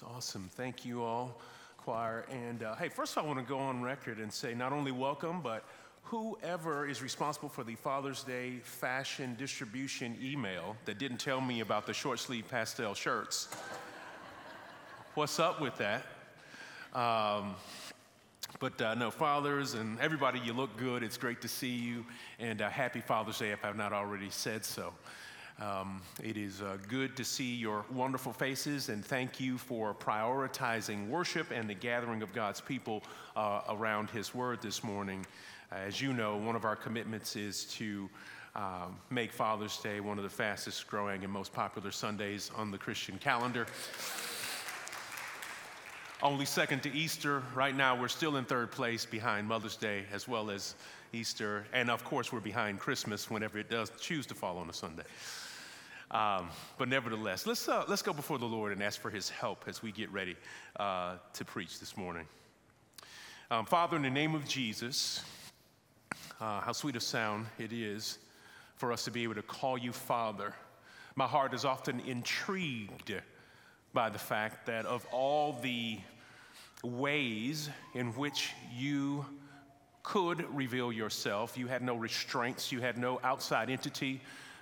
That's awesome. Thank you all, choir. And uh, hey, first of all, I want to go on record and say not only welcome, but whoever is responsible for the Father's Day fashion distribution email that didn't tell me about the short sleeve pastel shirts. What's up with that? Um, but uh, no, fathers and everybody, you look good. It's great to see you. And uh, happy Father's Day if I've not already said so. Um, it is uh, good to see your wonderful faces, and thank you for prioritizing worship and the gathering of God's people uh, around His Word this morning. As you know, one of our commitments is to um, make Father's Day one of the fastest growing and most popular Sundays on the Christian calendar. Only second to Easter. Right now, we're still in third place behind Mother's Day as well as Easter. And of course, we're behind Christmas whenever it does choose to fall on a Sunday. Um, but nevertheless, let's, uh, let's go before the Lord and ask for his help as we get ready uh, to preach this morning. Um, Father, in the name of Jesus, uh, how sweet a sound it is for us to be able to call you Father. My heart is often intrigued by the fact that of all the ways in which you could reveal yourself, you had no restraints, you had no outside entity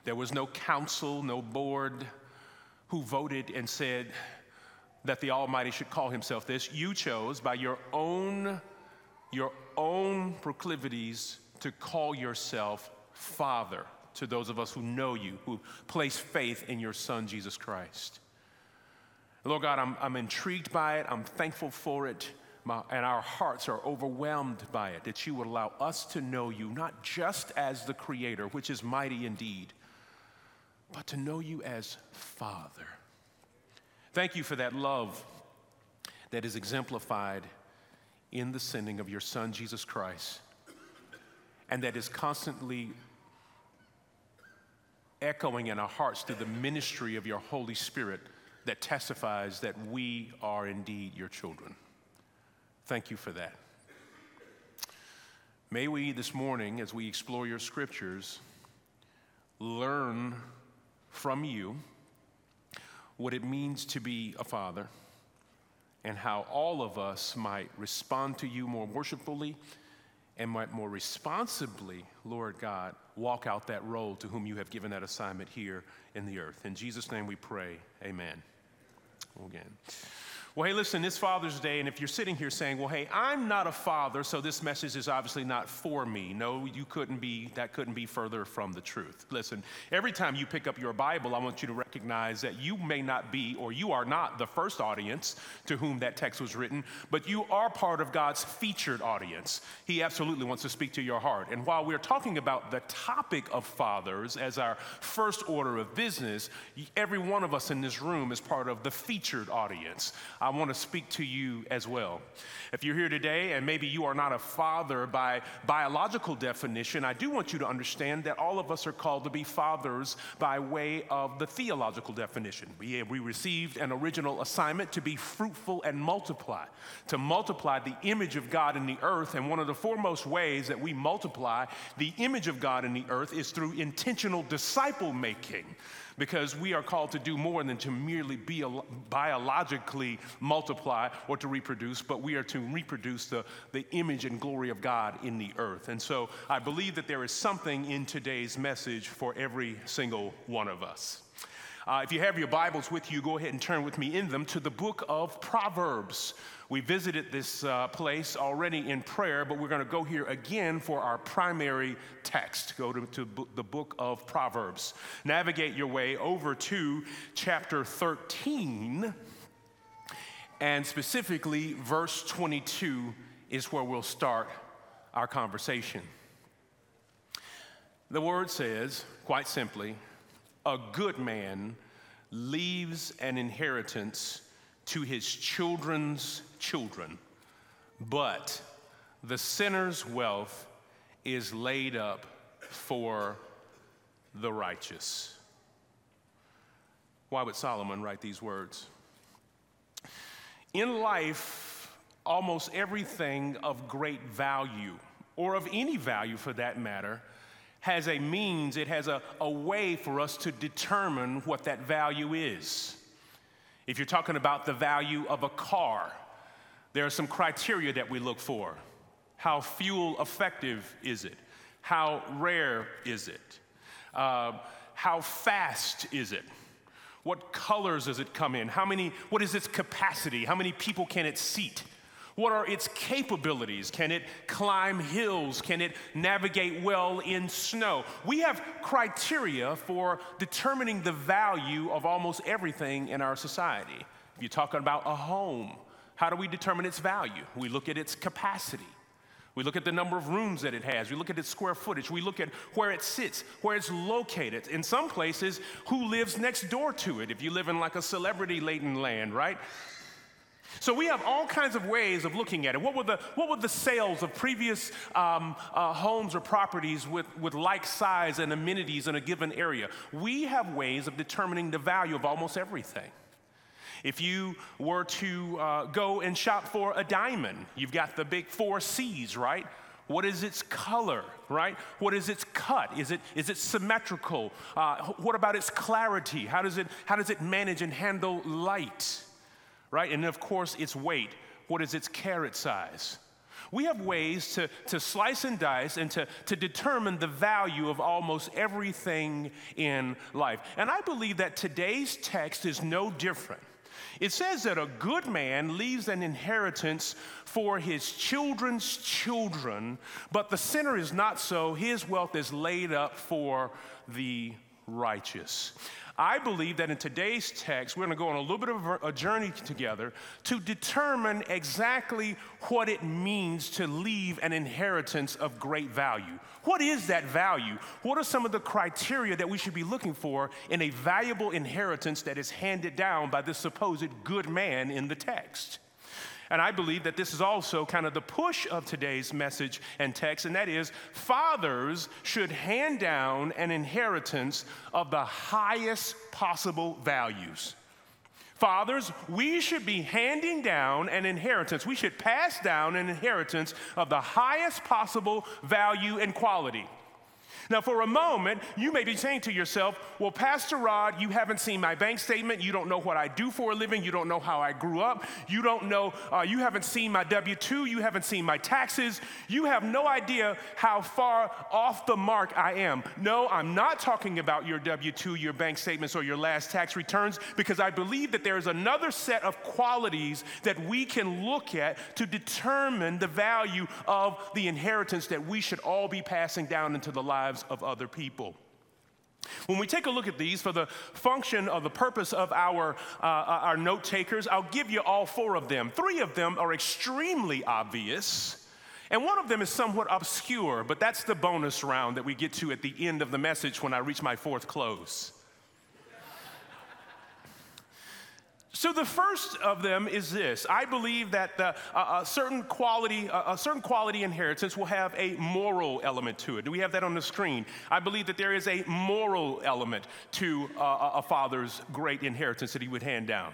there was no council, no board who voted and said that the Almighty should call himself this. You chose by your own, your own proclivities to call yourself Father to those of us who know you, who place faith in your Son, Jesus Christ. Lord God, I'm, I'm intrigued by it. I'm thankful for it. My, and our hearts are overwhelmed by it, that you would allow us to know you not just as the Creator, which is mighty indeed, but to know you as Father. Thank you for that love that is exemplified in the sending of your Son, Jesus Christ, and that is constantly echoing in our hearts through the ministry of your Holy Spirit that testifies that we are indeed your children. Thank you for that. May we this morning, as we explore your scriptures, learn from you what it means to be a father and how all of us might respond to you more worshipfully and might more responsibly, Lord God, walk out that role to whom you have given that assignment here in the earth. In Jesus' name we pray, amen. Again. Well, hey, listen, it's Father's Day, and if you're sitting here saying, well, hey, I'm not a father, so this message is obviously not for me. No, you couldn't be, that couldn't be further from the truth. Listen, every time you pick up your Bible, I want you to recognize that you may not be, or you are not the first audience to whom that text was written, but you are part of God's featured audience. He absolutely wants to speak to your heart. And while we're talking about the topic of fathers as our first order of business, every one of us in this room is part of the featured audience. I want to speak to you as well. If you're here today and maybe you are not a father by biological definition, I do want you to understand that all of us are called to be fathers by way of the theological definition. We, we received an original assignment to be fruitful and multiply, to multiply the image of God in the earth. And one of the foremost ways that we multiply the image of God in the earth is through intentional disciple making because we are called to do more than to merely be biologically multiply or to reproduce, but we are to reproduce the, the image and glory of God in the earth. And so I believe that there is something in today's message for every single one of us. Uh, if you have your Bibles with you, go ahead and turn with me in them to the book of Proverbs. We visited this uh, place already in prayer, but we're going to go here again for our primary text. Go to, to the book of Proverbs. Navigate your way over to chapter 13, and specifically, verse 22 is where we'll start our conversation. The word says, quite simply, a good man leaves an inheritance to his children's children, but the sinner's wealth is laid up for the righteous. Why would Solomon write these words? In life, almost everything of great value, or of any value for that matter, has a means, it has a, a way for us to determine what that value is. If you're talking about the value of a car, there are some criteria that we look for. How fuel effective is it? How rare is it? Uh, how fast is it? What colors does it come in? How many, what is its capacity? How many people can it seat? What are its capabilities? Can it climb hills? Can it navigate well in snow? We have criteria for determining the value of almost everything in our society. If you're talking about a home, how do we determine its value? We look at its capacity. We look at the number of rooms that it has. We look at its square footage. We look at where it sits, where it's located. In some places, who lives next door to it, if you live in like a celebrity laden land, right? So we have all kinds of ways of looking at it. What were the, what were the sales of previous um, uh, homes or properties with, with like size and amenities in a given area? We have ways of determining the value of almost everything. If you were to uh, go and shop for a diamond, you've got the big four C's, right? What is its color, right? What is its cut? Is it, is it symmetrical? Uh, what about its clarity? How does, it, how does it manage and handle light? Right? And of course, its weight. What is its carat size? We have ways to, to slice and dice and to, to determine the value of almost everything in life. And I believe that today's text is no different. It says that a good man leaves an inheritance for his children's children, but the sinner is not so. His wealth is laid up for the righteous. I believe that in today's text, we're going to go on a little bit of a journey together to determine exactly what it means to leave an inheritance of great value. What is that value? What are some of the criteria that we should be looking for in a valuable inheritance that is handed down by this supposed good man in the text? And I believe that this is also kind of the push of today's message and text, and that is fathers should hand down an inheritance of the highest possible values. Fathers, we should be handing down an inheritance. We should pass down an inheritance of the highest possible value and quality. Now, for a moment, you may be saying to yourself, Well, Pastor Rod, you haven't seen my bank statement. You don't know what I do for a living. You don't know how I grew up. You don't know, uh, you haven't seen my W 2. You haven't seen my taxes. You have no idea how far off the mark I am. No, I'm not talking about your W 2, your bank statements, or your last tax returns, because I believe that there is another set of qualities that we can look at to determine the value of the inheritance that we should all be passing down into the lives lives of other people. When we take a look at these for the function of the purpose of our, uh, our note takers, I'll give you all four of them. Three of them are extremely obvious, and one of them is somewhat obscure, but that's the bonus round that we get to at the end of the message when I reach my fourth close. So the first of them is this: I believe that the, uh, a certain quality, uh, a certain quality inheritance will have a moral element to it. Do we have that on the screen? I believe that there is a moral element to uh, a father's great inheritance that he would hand down.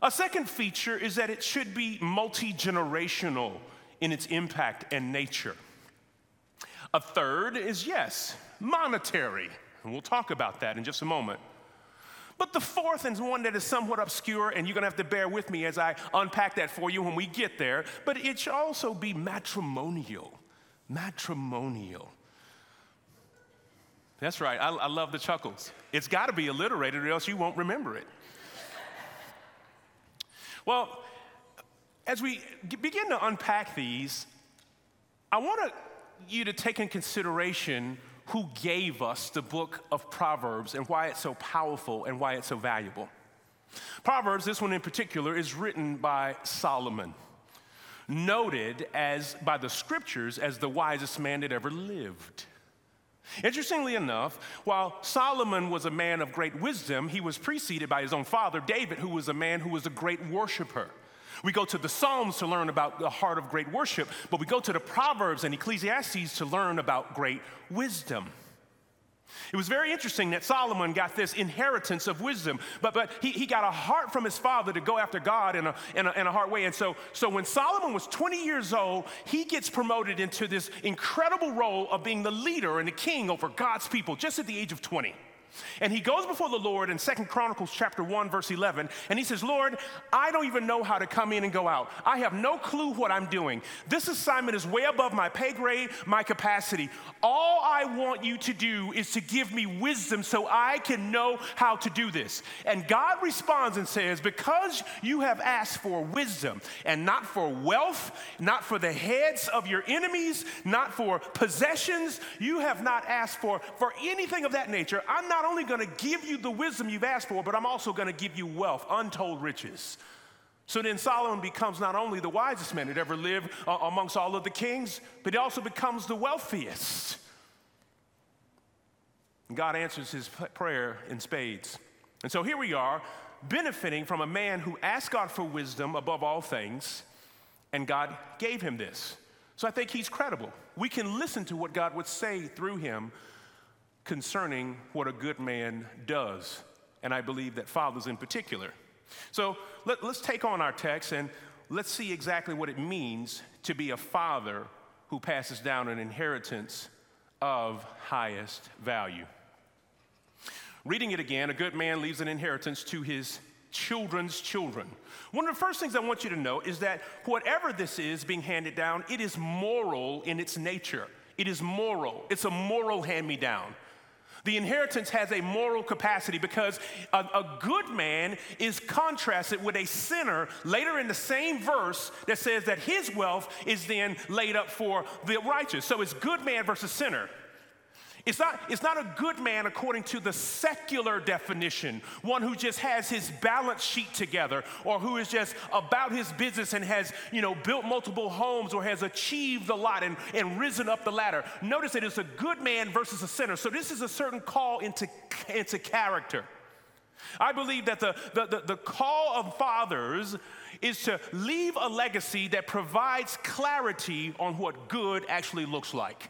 A second feature is that it should be multi generational in its impact and nature. A third is yes, monetary, and we'll talk about that in just a moment. But the fourth and one that is somewhat obscure, and you're gonna have to bear with me as I unpack that for you when we get there, but it should also be matrimonial. Matrimonial. That's right, I, I love the chuckles. It's gotta be alliterated or else you won't remember it. Well, as we begin to unpack these, I want you to take in consideration who gave us the book of Proverbs and why it's so powerful and why it's so valuable. Proverbs, this one in particular, is written by Solomon, noted as by the scriptures as the wisest man that ever lived. Interestingly enough, while Solomon was a man of great wisdom, he was preceded by his own father, David, who was a man who was a great worshiper. We go to the Psalms to learn about the heart of great worship, but we go to the Proverbs and Ecclesiastes to learn about great wisdom. It was very interesting that Solomon got this inheritance of wisdom, but, but he, he got a heart from his father to go after God in a, in a, in a hard way. And so, so when Solomon was 20 years old, he gets promoted into this incredible role of being the leader and the king over God's people just at the age of 20. And he goes before the Lord in Second Chronicles chapter 1 verse 11 and he says, "Lord, I don't even know how to come in and go out. I have no clue what I'm doing. This assignment is way above my pay grade, my capacity. All I want you to do is to give me wisdom so I can know how to do this." And God responds and says, "Because you have asked for wisdom and not for wealth, not for the heads of your enemies, not for possessions, you have not asked for for anything of that nature. I'm not only going to give you the wisdom you've asked for, but I'm also going to give you wealth, untold riches. So then Solomon becomes not only the wisest man that ever lived uh, amongst all of the kings, but he also becomes the wealthiest. God answers his prayer in spades. And so here we are, benefiting from a man who asked God for wisdom above all things, and God gave him this. So I think he's credible. We can listen to what God would say through him concerning what a good man does, and I believe that fathers in particular. So let, us take on our text and let's see exactly what it means to be a father who passes down an inheritance of highest value. Reading it again, a good man leaves an inheritance to his children's children. One of the first things I want you to know is that whatever this is being handed down, it is moral in its nature. It is moral. It's a moral hand me down. The inheritance has a moral capacity because a, a, good man is contrasted with a sinner later in the same verse that says that his wealth is then laid up for the righteous. So it's good man versus sinner. It's not, it's not a good man according to the secular definition, one who just has his balance sheet together or who is just about his business and has, you know, built multiple homes or has achieved a lot and, and risen up the ladder. Notice that it's a good man versus a sinner. So this is a certain call into, into character. I believe that the, the, the, the call of fathers is to leave a legacy that provides clarity on what good actually looks like.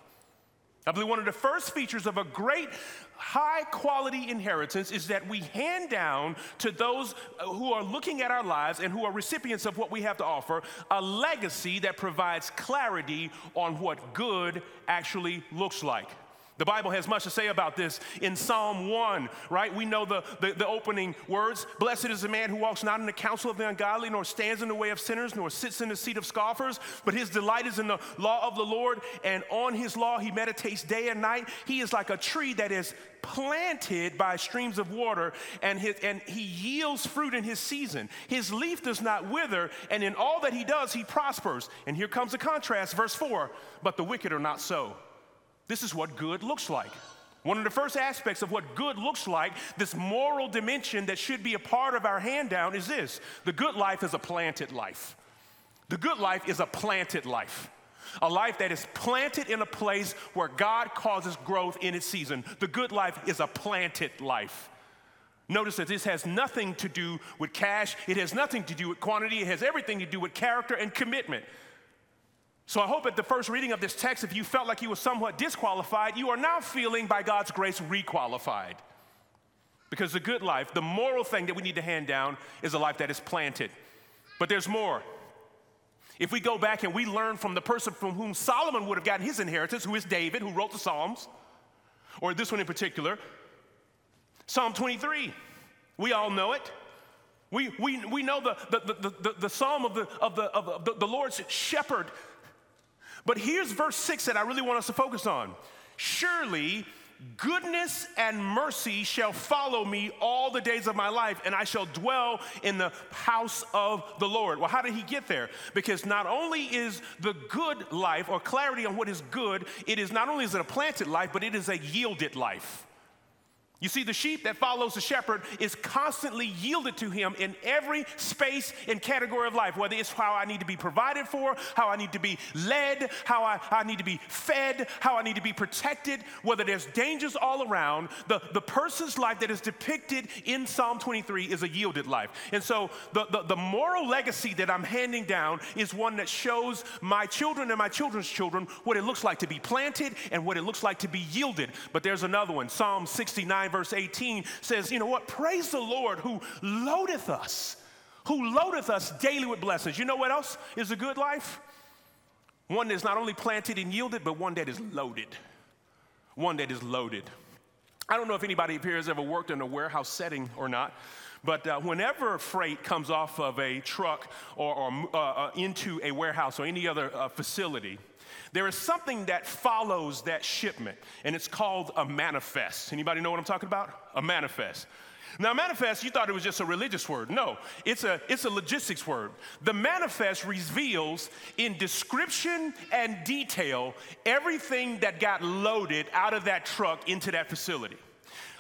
I believe one of the first features of a great high quality inheritance is that we hand down to those uh, who are looking at our lives and who are recipients of what we have to offer a legacy that provides clarity on what good actually looks like. The Bible has much to say about this in Psalm 1, right? We know the, the, the, opening words Blessed is the man who walks not in the counsel of the ungodly, nor stands in the way of sinners, nor sits in the seat of scoffers, but his delight is in the law of the Lord, and on his law he meditates day and night. He is like a tree that is planted by streams of water, and, his, and he yields fruit in his season. His leaf does not wither, and in all that he does, he prospers. And here comes the contrast, verse 4 But the wicked are not so. This is what good looks like. One of the first aspects of what good looks like, this moral dimension that should be a part of our hand down, is this the good life is a planted life. The good life is a planted life. A life that is planted in a place where God causes growth in its season. The good life is a planted life. Notice that this has nothing to do with cash, it has nothing to do with quantity, it has everything to do with character and commitment. So I hope at the first reading of this text, if you felt like you were somewhat disqualified, you are now feeling by God's grace requalified. Because the good life, the moral thing that we need to hand down, is a life that is planted. But there's more. If we go back and we learn from the person from whom Solomon would have gotten his inheritance, who is David, who wrote the Psalms, or this one in particular, Psalm 23. We all know it. We, we, we know the, the, the, the, the psalm of, the, of, the, of the, the Lord's shepherd but here's verse 6 that I really want us to focus on. Surely goodness and mercy shall follow me all the days of my life, and I shall dwell in the house of the Lord. Well, how did he get there? Because not only is the good life or clarity on what is good, it is not only is it a planted life, but it is a yielded life. You see, the sheep that follows the shepherd is constantly yielded to him in every space and category of life, whether it's how I need to be provided for, how I need to be led, how I, I need to be fed, how I need to be protected, whether there's dangers all around. The, the person's life that is depicted in Psalm 23 is a yielded life. And so the, the, the moral legacy that I'm handing down is one that shows my children and my children's children what it looks like to be planted and what it looks like to be yielded. But there's another one, Psalm 69 9, verse 18 says, You know what? Praise the Lord who loadeth us, who loadeth us daily with blessings. You know what else is a good life? One that is not only planted and yielded, but one that is loaded. One that is loaded. I don't know if anybody here has ever worked in a warehouse setting or not, but uh, whenever freight comes off of a truck or, or uh, uh, into a warehouse or any other uh, facility, there is something that follows that shipment, and it's called a manifest. Anybody know what I'm talking about? A manifest. Now, manifest, you thought it was just a religious word. No, it's a, it's a logistics word. The manifest reveals in description and detail everything that got loaded out of that truck into that facility.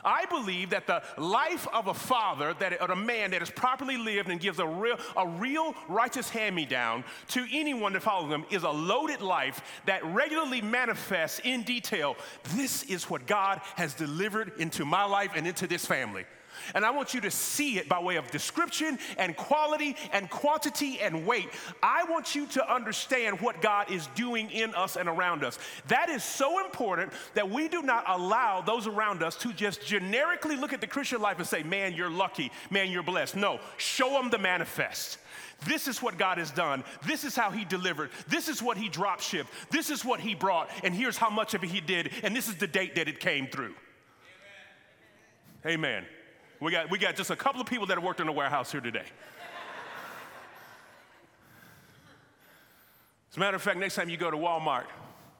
I believe that the life of a father, that of a man that is properly lived and gives a real, a real righteous hand-me-down to anyone that follows them is a loaded life that regularly manifests in detail. This is what God has delivered into my life and into this family. And I want you to see it by way of description and quality and quantity and weight. I want you to understand what God is doing in us and around us. That is so important that we do not allow those around us to just generically look at the Christian life and say, man, you're lucky, man, you're blessed. No, show them the manifest. This is what God has done. This is how He delivered. This is what He drop shipped. This is what He brought. And here's how much of it He did. And this is the date that it came through. Amen. Amen. We got, we got just a couple of people that have worked in the warehouse here today. As a matter of fact, next time you go to Walmart,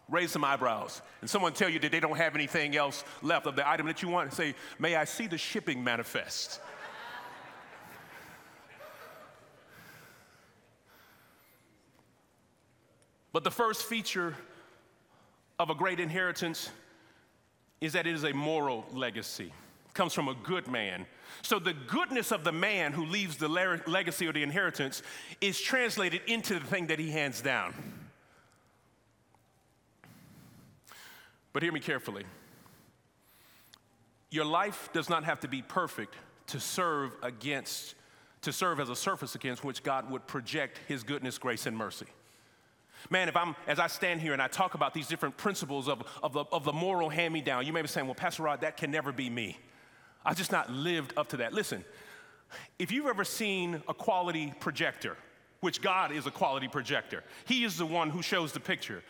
raise some eyebrows, and someone tell you that they don't have anything else left of the item that you want, say, May I see the shipping manifest? but the first feature of a great inheritance is that it is a moral legacy comes from a good man. So the goodness of the man who leaves the legacy or the inheritance is translated into the thing that he hands down. But hear me carefully. Your life does not have to be perfect to serve against to serve as a surface against which God would project his goodness, grace and mercy. Man, if I'm, as I stand here and I talk about these different principles of, of, the, of the moral hand me down, you may be saying, well, Pastor Rod, that can never be me. I've just not lived up to that. Listen, if you've ever seen a quality projector, which God is a quality projector, He is the one who shows the picture.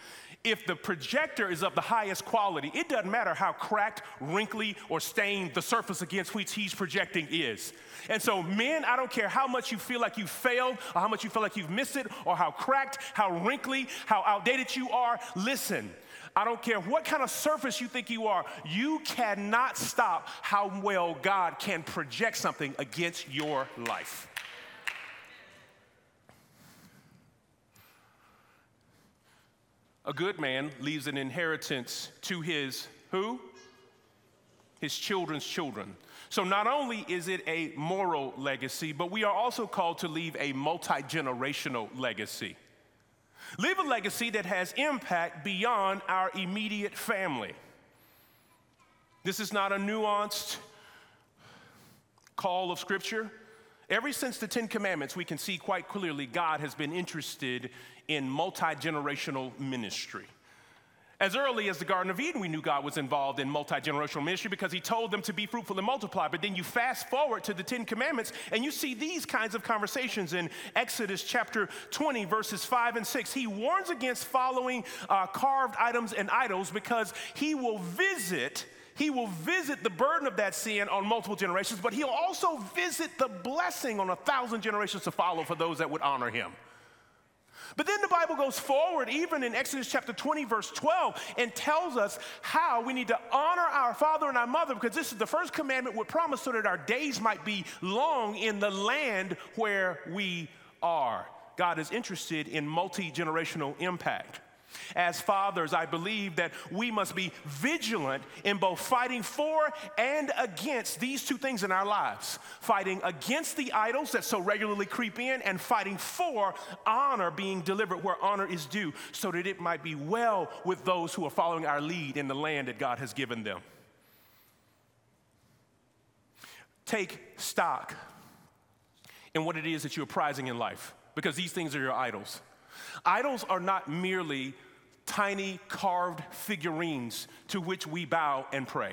If the projector is of the highest quality, it doesn't matter how cracked, wrinkly, or stained the surface against which he's projecting is. And so, men, I don't care how much you feel like you failed, or how much you feel like you've missed it, or how cracked, how wrinkly, how outdated you are, listen. I don't care what kind of surface you think you are, you cannot stop how well God can project something against your life. A good man leaves an inheritance to his who? His children's children. So not only is it a moral legacy, but we are also called to leave a multi generational legacy. Leave a legacy that has impact beyond our immediate family. This is not a nuanced call of Scripture. Ever since the Ten Commandments, we can see quite clearly God has been interested in multi generational ministry. As early as the Garden of Eden, we knew God was involved in multi generational ministry because He told them to be fruitful and multiply. But then you fast forward to the Ten Commandments and you see these kinds of conversations in Exodus chapter 20, verses 5 and 6. He warns against following uh, carved items and idols because He will visit. He will visit the burden of that sin on multiple generations, but he'll also visit the blessing on a thousand generations to follow for those that would honor him. But then the Bible goes forward, even in Exodus chapter 20, verse 12, and tells us how we need to honor our father and our mother because this is the first commandment with promise so that our days might be long in the land where we are. God is interested in multi generational impact. As fathers, I believe that we must be vigilant in both fighting for and against these two things in our lives fighting against the idols that so regularly creep in, and fighting for honor being delivered where honor is due, so that it might be well with those who are following our lead in the land that God has given them. Take stock in what it is that you're prizing in life, because these things are your idols. Idols are not merely tiny carved figurines to which we bow and pray.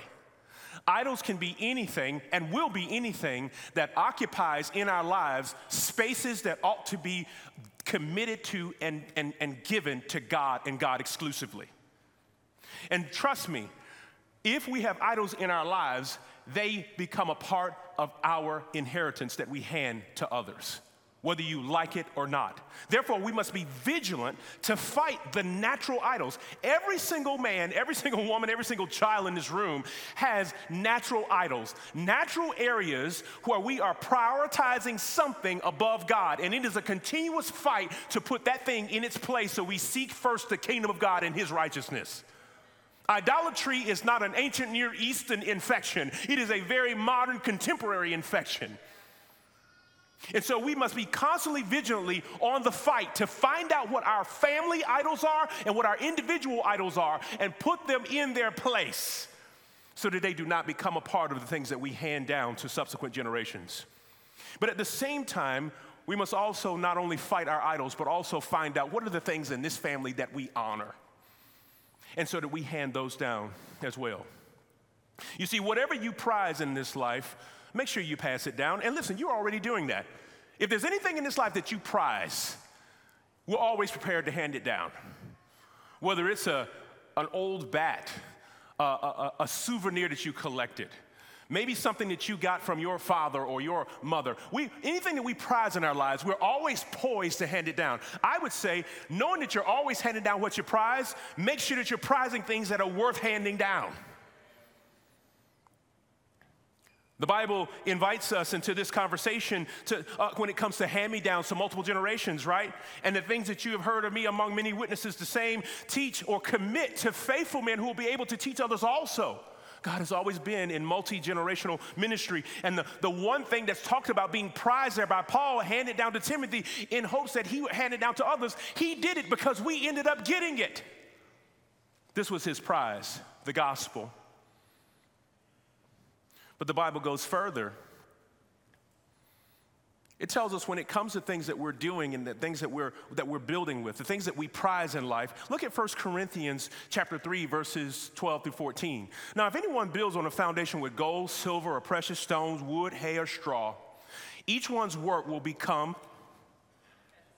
Idols can be anything and will be anything that occupies in our lives spaces that ought to be committed to and, and, and given to God and God exclusively. And trust me, if we have idols in our lives, they become a part of our inheritance that we hand to others whether you like it or not. Therefore, we must be vigilant to fight the natural idols. Every single man, every single woman, every single child in this room has natural idols, natural areas where we are prioritizing something above God. And it is a continuous fight to put that thing in its place so we seek first the kingdom of God and his righteousness. Idolatry is not an ancient Near Eastern infection, it is a very modern contemporary infection. And so we must be constantly vigilantly on the fight to find out what our family idols are and what our individual idols are and put them in their place so that they do not become a part of the things that we hand down to subsequent generations. But at the same time, we must also not only fight our idols, but also find out what are the things in this family that we honor. And so that we hand those down as well. You see, whatever you prize in this life, make sure you pass it down. And listen, you're already doing that. If there's anything in this life that you prize, we're always prepared to hand it down. Whether it's a, an old bat, a, a, a souvenir that you collected, maybe something that you got from your father or your mother. We, anything that we prize in our lives, we're always poised to hand it down. I would say, knowing that you're always handing down what you prize, make sure that you're prizing things that are worth handing down. The Bible invites us into this conversation to, uh, when it comes to hand me downs to multiple generations, right? And the things that you have heard of me among many witnesses, the same teach or commit to faithful men who will be able to teach others also. God has always been in multi generational ministry. And the, the one thing that's talked about being prized there by Paul, handed down to Timothy in hopes that he would hand it down to others, he did it because we ended up getting it. This was his prize, the gospel. But the Bible goes further. It tells us when it comes to things that we're doing and the things that we're, that we're building with, the things that we prize in life. Look at 1 Corinthians chapter 3, verses 12 through 14. Now, if anyone builds on a foundation with gold, silver, or precious stones, wood, hay, or straw, each one's work will become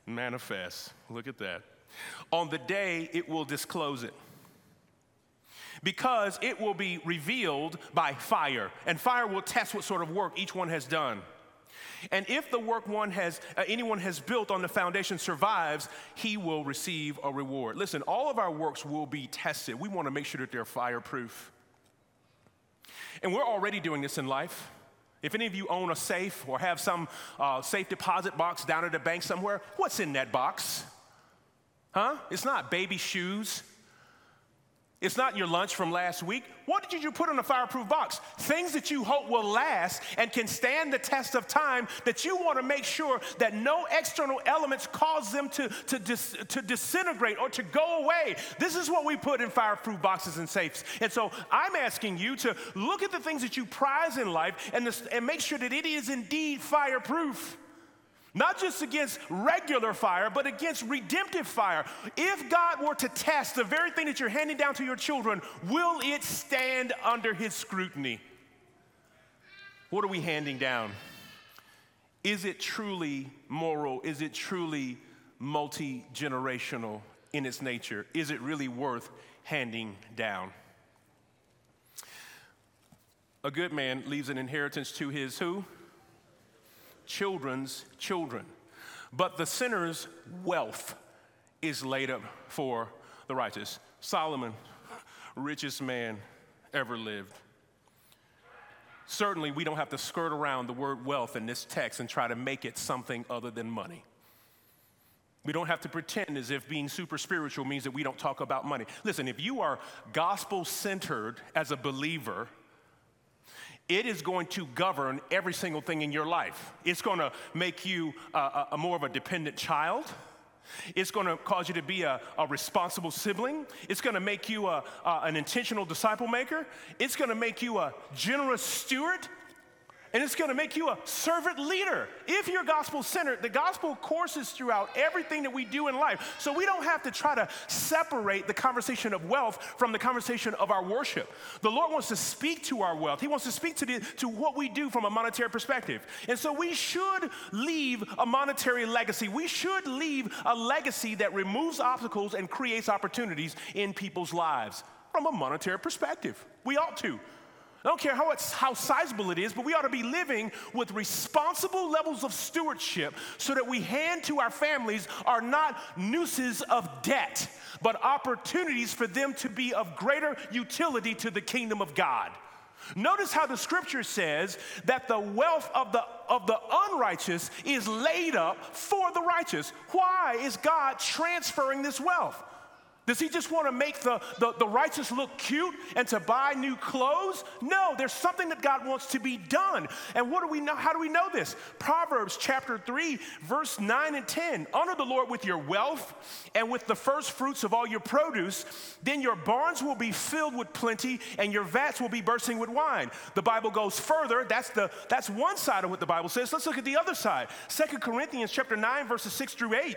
manifest. Look at that. On the day it will disclose it because it will be revealed by fire, and fire will test what sort of work each one has done. And if the work one has, uh, anyone has built on the foundation survives, he will receive a reward. Listen, all of our works will be tested. We want to make sure that they're fireproof. And we're already doing this in life. If any of you own a safe or have some uh, safe deposit box down at a bank somewhere, what's in that box? Huh? It's not baby shoes. It's not your lunch from last week. What did you put in a fireproof box? Things that you hope will last and can stand the test of time that you want to make sure that no external elements cause them to, to, dis, to disintegrate or to go away. This is what we put in fireproof boxes and safes. And so I'm asking you to look at the things that you prize in life and, this, and make sure that it is indeed fireproof. Not just against regular fire, but against redemptive fire. If God were to test the very thing that you're handing down to your children, will it stand under his scrutiny? What are we handing down? Is it truly moral? Is it truly multi generational in its nature? Is it really worth handing down? A good man leaves an inheritance to his who? Children's children. But the sinner's wealth is laid up for the righteous. Solomon, richest man ever lived. Certainly, we don't have to skirt around the word wealth in this text and try to make it something other than money. We don't have to pretend as if being super spiritual means that we don't talk about money. Listen, if you are gospel centered as a believer, it is going to govern every single thing in your life. It's going to make you a, a more of a dependent child. It's going to cause you to be a, a responsible sibling. It's going to make you a, an intentional disciple maker. It's going to make you a generous steward and it's going to make you a servant leader. If you're gospel centered, the gospel courses throughout everything that we do in life. So we don't have to try to separate the conversation of wealth from the conversation of our worship. The Lord wants to speak to our wealth, He wants to speak to, the, to what we do from a monetary perspective. And so we should leave a monetary legacy. We should leave a legacy that removes obstacles and creates opportunities in people's lives. from a monetary perspective. We ought to. I don't care how, it's, how sizable it is, but we ought to be living with responsible levels of stewardship so that we hand to our families are not nooses of debt, but opportunities for them to be of greater utility to the kingdom of God. Notice how the scripture says that the wealth of the, of the unrighteous is laid up for the righteous. Why is God transferring this wealth? Does he just want to make the, the, the, righteous look cute and to buy new clothes? No, there's something that God wants to be done. And what do we know? How do we know this? Proverbs chapter 3, verse 9 and 10. Honor the Lord with your wealth and with the first fruits of all your produce. Then your barns will be filled with plenty and your vats will be bursting with wine. The Bible goes further. That's, the, that's one side of what the Bible says. Let's look at the other side. Second Corinthians chapter 9, verses 6 through 8.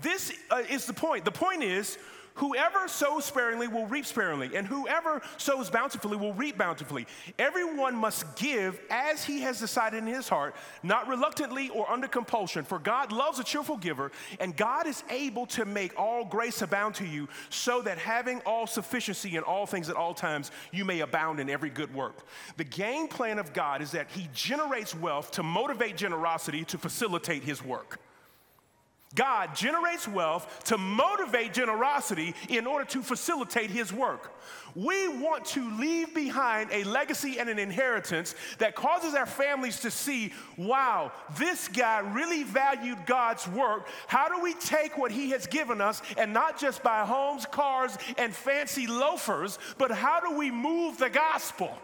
This uh, is the point. The point is, Whoever sows sparingly will reap sparingly, and whoever sows bountifully will reap bountifully. Everyone must give as he has decided in his heart, not reluctantly or under compulsion, for God loves a cheerful giver, and God is able to make all grace abound to you, so that having all sufficiency in all things at all times, you may abound in every good work. The game plan of God is that he generates wealth to motivate generosity to facilitate his work. God generates wealth to motivate generosity in order to facilitate his work. We want to leave behind a legacy and an inheritance that causes our families to see wow, this guy really valued God's work. How do we take what he has given us and not just buy homes, cars, and fancy loafers, but how do we move the gospel?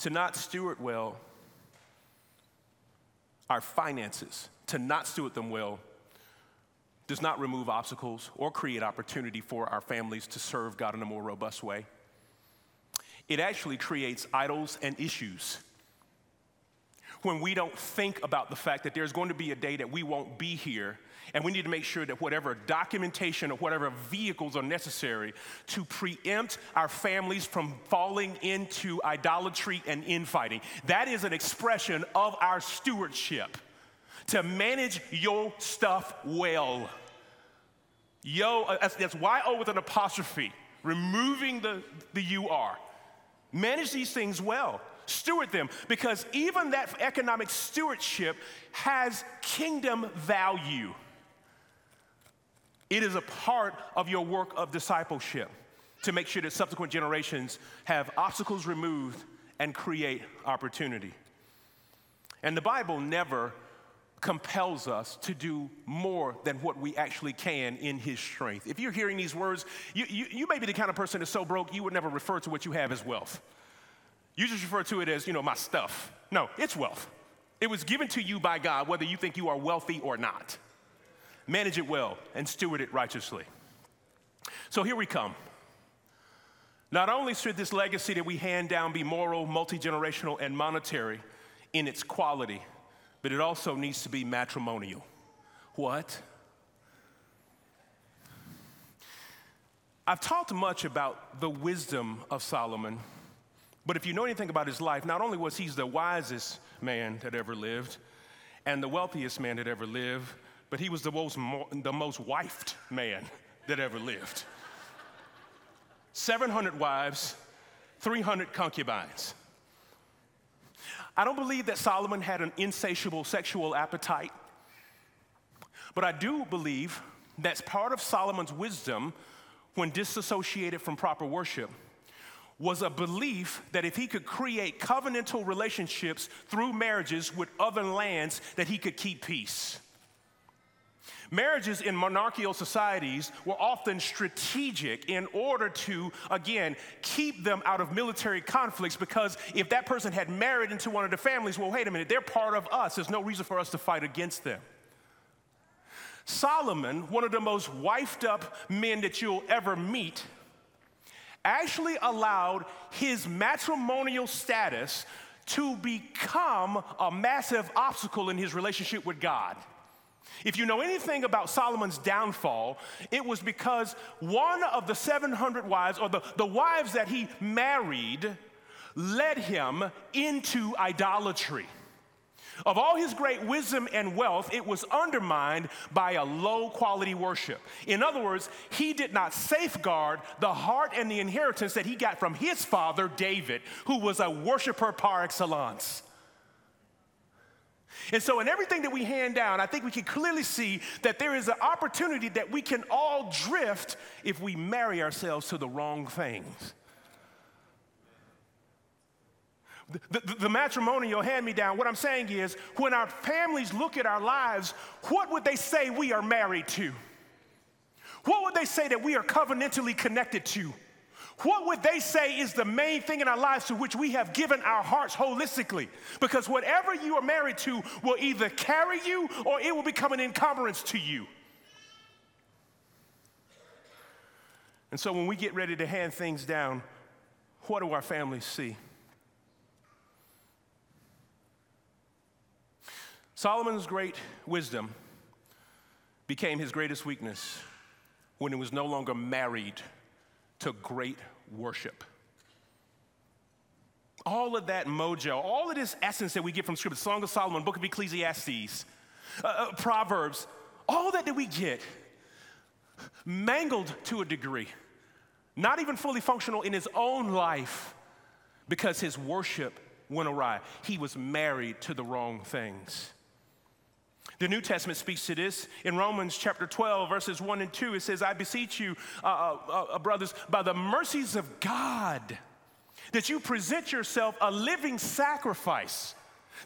To not steward well our finances, to not steward them well, does not remove obstacles or create opportunity for our families to serve God in a more robust way. It actually creates idols and issues when we don't think about the fact that there's going to be a day that we won't be here and we need to make sure that whatever documentation or whatever vehicles are necessary to preempt our families from falling into idolatry and infighting. That is an expression of our stewardship to manage your stuff well. Yo, uh, that's, that's Y-O with an apostrophe, removing the, the U-R. Manage these things well steward them because even that economic stewardship has kingdom value. It is a part of your work of discipleship to make sure that subsequent generations have obstacles removed and create opportunity. And the Bible never compels us to do more than what we actually can in His strength. If you're hearing these words, you, you, you may be the kind of person that's so broke you would never refer to what you have as wealth. You just refer to it as, you know, my stuff. No, it's wealth. It was given to you by God, whether you think you are wealthy or not manage it well, and steward it righteously. So here we come. Not only should this legacy that we hand down be moral, multi generational, and monetary in its quality, but it also needs to be matrimonial. What? I've talked much about the wisdom of Solomon, but if you know anything about his life, not only was he the wisest man that ever lived and the wealthiest man that ever lived, but he was the most, the most wifed man that ever lived. 700 wives, 300 concubines. I don't believe that Solomon had an insatiable sexual appetite, but I do believe that's part of Solomon's wisdom when disassociated from proper worship was a belief that if he could create covenantal relationships through marriages with other lands that he could keep peace. Marriages in monarchical societies were often strategic in order to, again, keep them out of military conflicts because if that person had married into one of the families, well, wait a minute, they're part of us. There's no reason for us to fight against them. Solomon, one of the most wifed up men that you'll ever meet, actually allowed his matrimonial status to become a massive obstacle in his relationship with God. If you know anything about Solomon's downfall, it was because one of the 700 wives, or the, the wives that he married, led him into idolatry. Of all his great wisdom and wealth, it was undermined by a low quality worship. In other words, he did not safeguard the heart and the inheritance that he got from his father, David, who was a worshiper par excellence. And so, in everything that we hand down, I think we can clearly see that there is an opportunity that we can all drift if we marry ourselves to the wrong things. The, the, the, matrimonial hand me down, what I'm saying is, when our families look at our lives, what would they say we are married to? What would they say that we are covenantally connected to? What would they say is the main thing in our lives to which we have given our hearts holistically? Because whatever you are married to will either carry you or it will become an encumbrance to you. And so when we get ready to hand things down, what do our families see? Solomon's great wisdom became his greatest weakness when he was no longer married to great worship. All of that mojo, all of this essence that we get from Scripture, Song of Solomon, Book of Ecclesiastes, uh, uh, Proverbs, all that that we get, mangled to a degree, not even fully functional in his own life because his worship went awry. He was married to the wrong things. The New Testament speaks to this. In Romans chapter 12, verses 1 and 2, it says, I beseech you, uh, uh, uh, brothers, by the mercies of God, that you present yourself a living sacrifice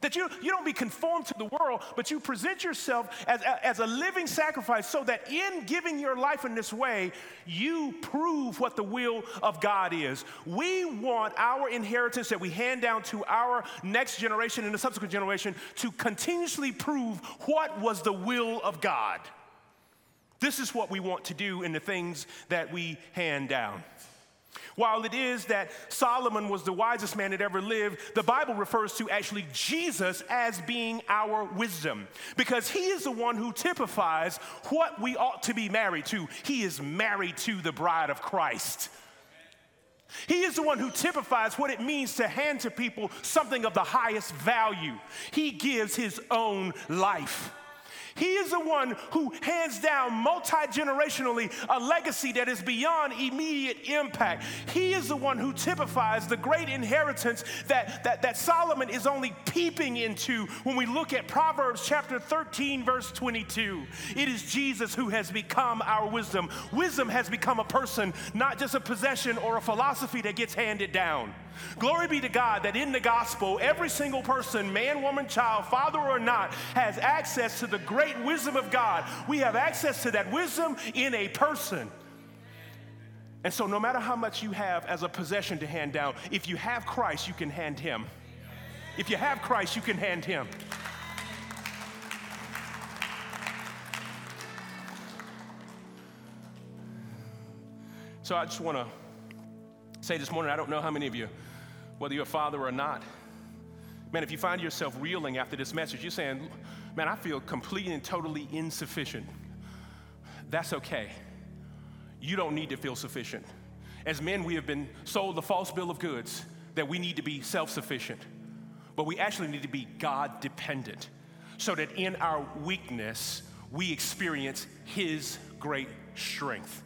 that you, you don't be conformed to the world, but you present yourself as, as a living sacrifice so that in giving your life in this way, you prove what the will of God is. We want our inheritance that we hand down to our next generation and the subsequent generation to continuously prove what was the will of God. This is what we want to do in the things that we hand down. While it is that Solomon was the wisest man that ever lived, the Bible refers to actually Jesus as being our wisdom because he is the one who typifies what we ought to be married to. He is married to the bride of Christ. He is the one who typifies what it means to hand to people something of the highest value. He gives his own life. He is the one who hands down multi generationally a legacy that is beyond immediate impact. He is the one who typifies the great inheritance that, that, that Solomon is only peeping into when we look at Proverbs chapter 13, verse 22. It is Jesus who has become our wisdom. Wisdom has become a person, not just a possession or a philosophy that gets handed down. Glory be to God that in the gospel, every single person, man, woman, child, father or not, has access to the great wisdom of God. We have access to that wisdom in a person. And so, no matter how much you have as a possession to hand down, if you have Christ, you can hand Him. If you have Christ, you can hand Him. So, I just want to say this morning I don't know how many of you whether you're a father or not. Man, if you find yourself reeling after this message, you're saying, man, I feel completely and totally insufficient. That's okay. You don't need to feel sufficient. As men, we have been sold the false bill of goods that we need to be self sufficient, but we actually need to be God dependent so that in our weakness, we experience His great strength.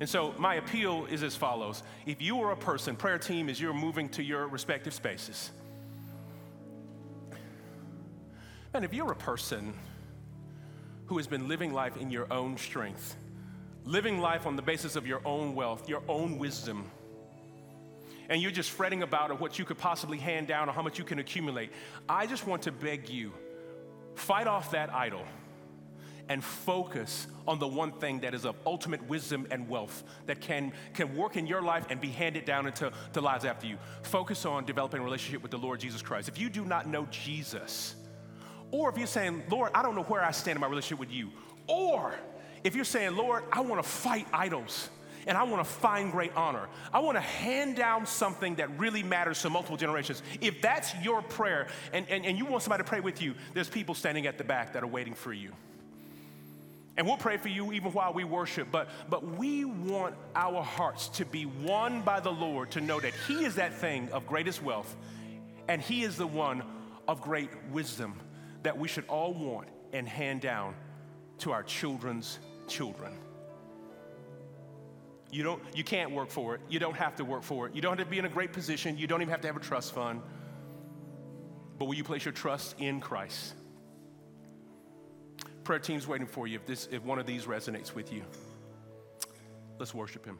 And so my appeal is as follows. If you are a person, prayer team, as you're moving to your respective spaces, man, if you're a person who has been living life in your own strength, living life on the basis of your own wealth, your own wisdom, and you're just fretting about what you could possibly hand down or how much you can accumulate, I just want to beg you fight off that idol and focus on the one thing that is of ultimate wisdom and wealth that can, can work in your life and be handed down into the lives after you. Focus on developing a relationship with the Lord Jesus Christ. If you do not know Jesus, or if you're saying, Lord, I don't know where I stand in my relationship with you, or if you're saying, Lord, I want to fight idols and I want to find great honor. I want to hand down something that really matters to multiple generations. If that's your prayer and, and, and you want somebody to pray with you, there's people standing at the back that are waiting for you. And we'll pray for you even while we worship, but, but we want our hearts to be won by the Lord to know that He is that thing of greatest wealth, and He is the one of great wisdom that we should all want and hand down to our children's children. You, don't, you can't work for it. You don't have to work for it. You don't have to be in a great position. You don't even have to have a trust fund. But will you place your trust in Christ? Prayer team's waiting for you if, this, if one of these resonates with you. Let's worship Him.